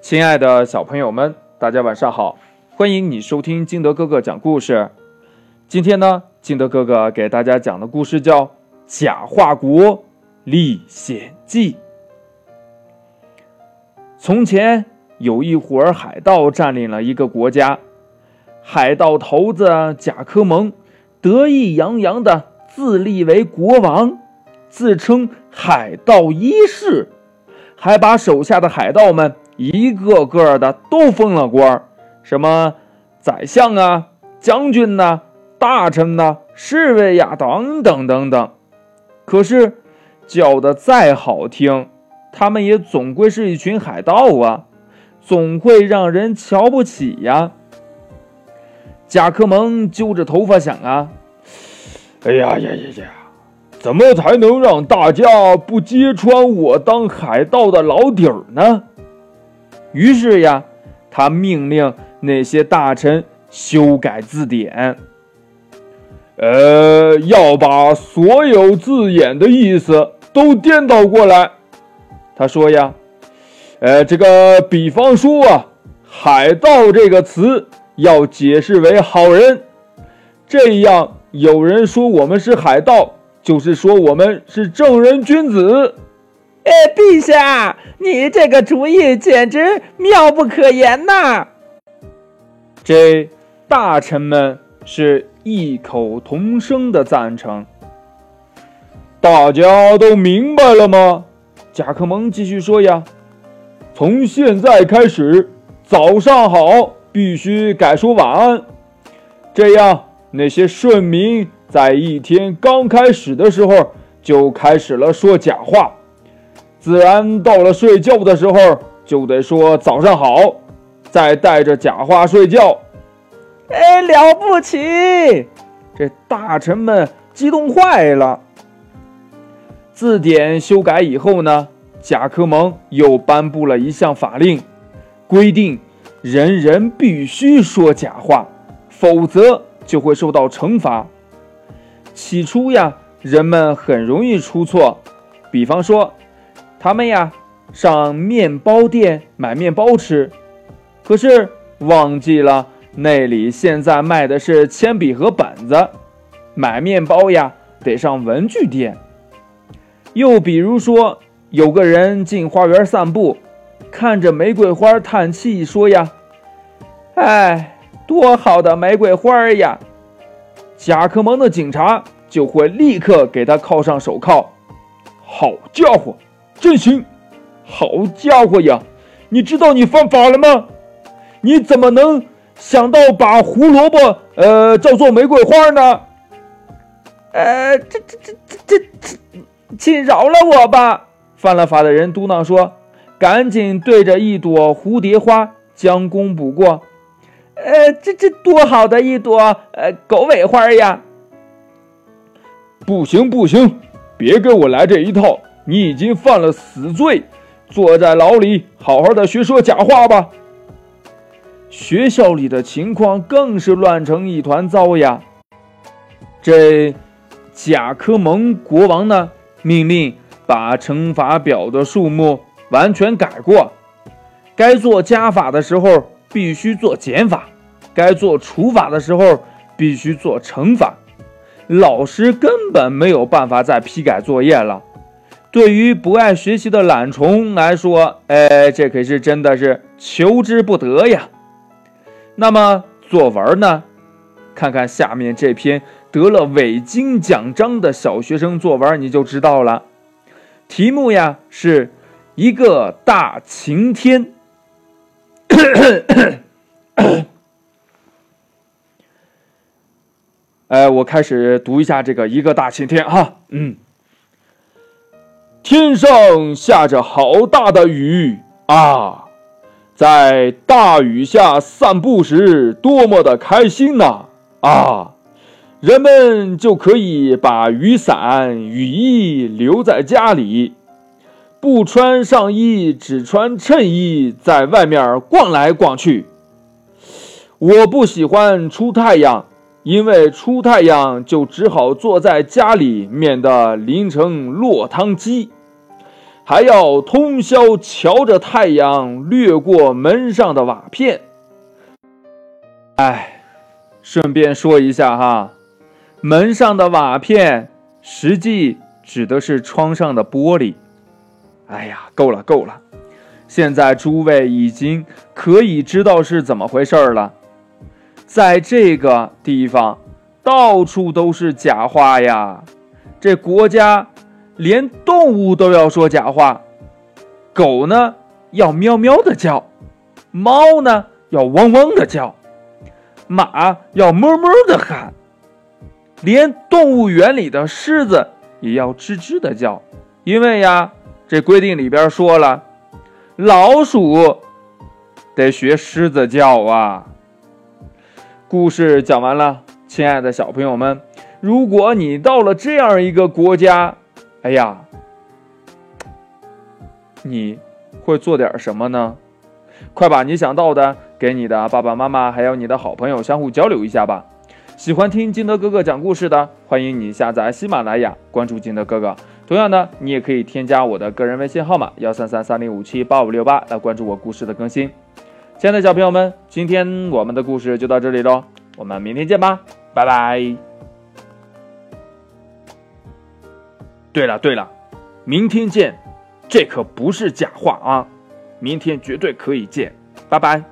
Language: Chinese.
亲爱的小朋友们，大家晚上好！欢迎你收听金德哥哥讲故事。今天呢，金德哥哥给大家讲的故事叫《假化国历险记》。从前有一伙海盗占领了一个国家，海盗头子贾科蒙得意洋洋的自立为国王，自称海盗一世，还把手下的海盗们。一个个的都封了官什么宰相啊、将军呐、大臣呐、侍卫呀，等等等等。可是叫的再好听，他们也总归是一群海盗啊，总会让人瞧不起呀。贾克蒙揪着头发想啊，哎呀呀呀呀，怎么才能让大家不揭穿我当海盗的老底儿呢？于是呀，他命令那些大臣修改字典，呃，要把所有字眼的意思都颠倒过来。他说呀，呃，这个，比方说啊，“海盗”这个词要解释为好人，这样有人说我们是海盗，就是说我们是正人君子。哎，陛下，你这个主意简直妙不可言呐！这大臣们是异口同声的赞成。大家都明白了吗？贾克蒙继续说呀：“从现在开始，早上好必须改说晚安，这样那些顺民在一天刚开始的时候就开始了说假话。”自然到了睡觉的时候，就得说早上好，再带着假话睡觉。哎，了不起！这大臣们激动坏了。字典修改以后呢，贾科蒙又颁布了一项法令，规定人人必须说假话，否则就会受到惩罚。起初呀，人们很容易出错，比方说。他们呀，上面包店买面包吃，可是忘记了那里现在卖的是铅笔和本子，买面包呀得上文具店。又比如说，有个人进花园散步，看着玫瑰花叹气说呀：“哎，多好的玫瑰花呀！”甲壳蒙的警察就会立刻给他铐上手铐。好家伙！真行，好家伙呀！你知道你犯法了吗？你怎么能想到把胡萝卜呃叫做玫瑰花呢？呃，这这这这这，请饶了我吧！犯了法的人嘟囔说：“赶紧对着一朵蝴蝶花将功补过。”呃，这这多好的一朵呃狗尾花呀！不行不行，别给我来这一套！你已经犯了死罪，坐在牢里，好好的学说假话吧。学校里的情况更是乱成一团糟呀。这贾科蒙国王呢，命令把惩罚表的数目完全改过，该做加法的时候必须做减法，该做除法的时候必须做乘法。老师根本没有办法再批改作业了。对于不爱学习的懒虫来说，哎，这可是真的是求之不得呀。那么作文呢？看看下面这篇得了伪金奖章的小学生作文，你就知道了。题目呀是一个大晴天。哎，我开始读一下这个一个大晴天哈，嗯。天上下着好大的雨啊，在大雨下散步时多么的开心呐！啊，人们就可以把雨伞、雨衣留在家里，不穿上衣，只穿衬衣，在外面逛来逛去。我不喜欢出太阳，因为出太阳就只好坐在家里，免得淋成落汤鸡。还要通宵瞧着太阳掠过门上的瓦片。哎，顺便说一下哈，门上的瓦片实际指的是窗上的玻璃。哎呀，够了够了，现在诸位已经可以知道是怎么回事了。在这个地方，到处都是假话呀！这国家。连动物都要说假话，狗呢要喵喵的叫，猫呢要汪汪的叫，马要哞哞的喊，连动物园里的狮子也要吱吱的叫，因为呀，这规定里边说了，老鼠得学狮子叫啊。故事讲完了，亲爱的小朋友们，如果你到了这样一个国家，哎呀，你会做点什么呢？快把你想到的给你的爸爸妈妈，还有你的好朋友相互交流一下吧。喜欢听金德哥哥讲故事的，欢迎你下载喜马拉雅，关注金德哥哥。同样的，你也可以添加我的个人微信号码幺三三三零五七八五六八来关注我故事的更新。亲爱的小朋友们，今天我们的故事就到这里喽，我们明天见吧，拜拜。对了对了，明天见，这可不是假话啊！明天绝对可以见，拜拜。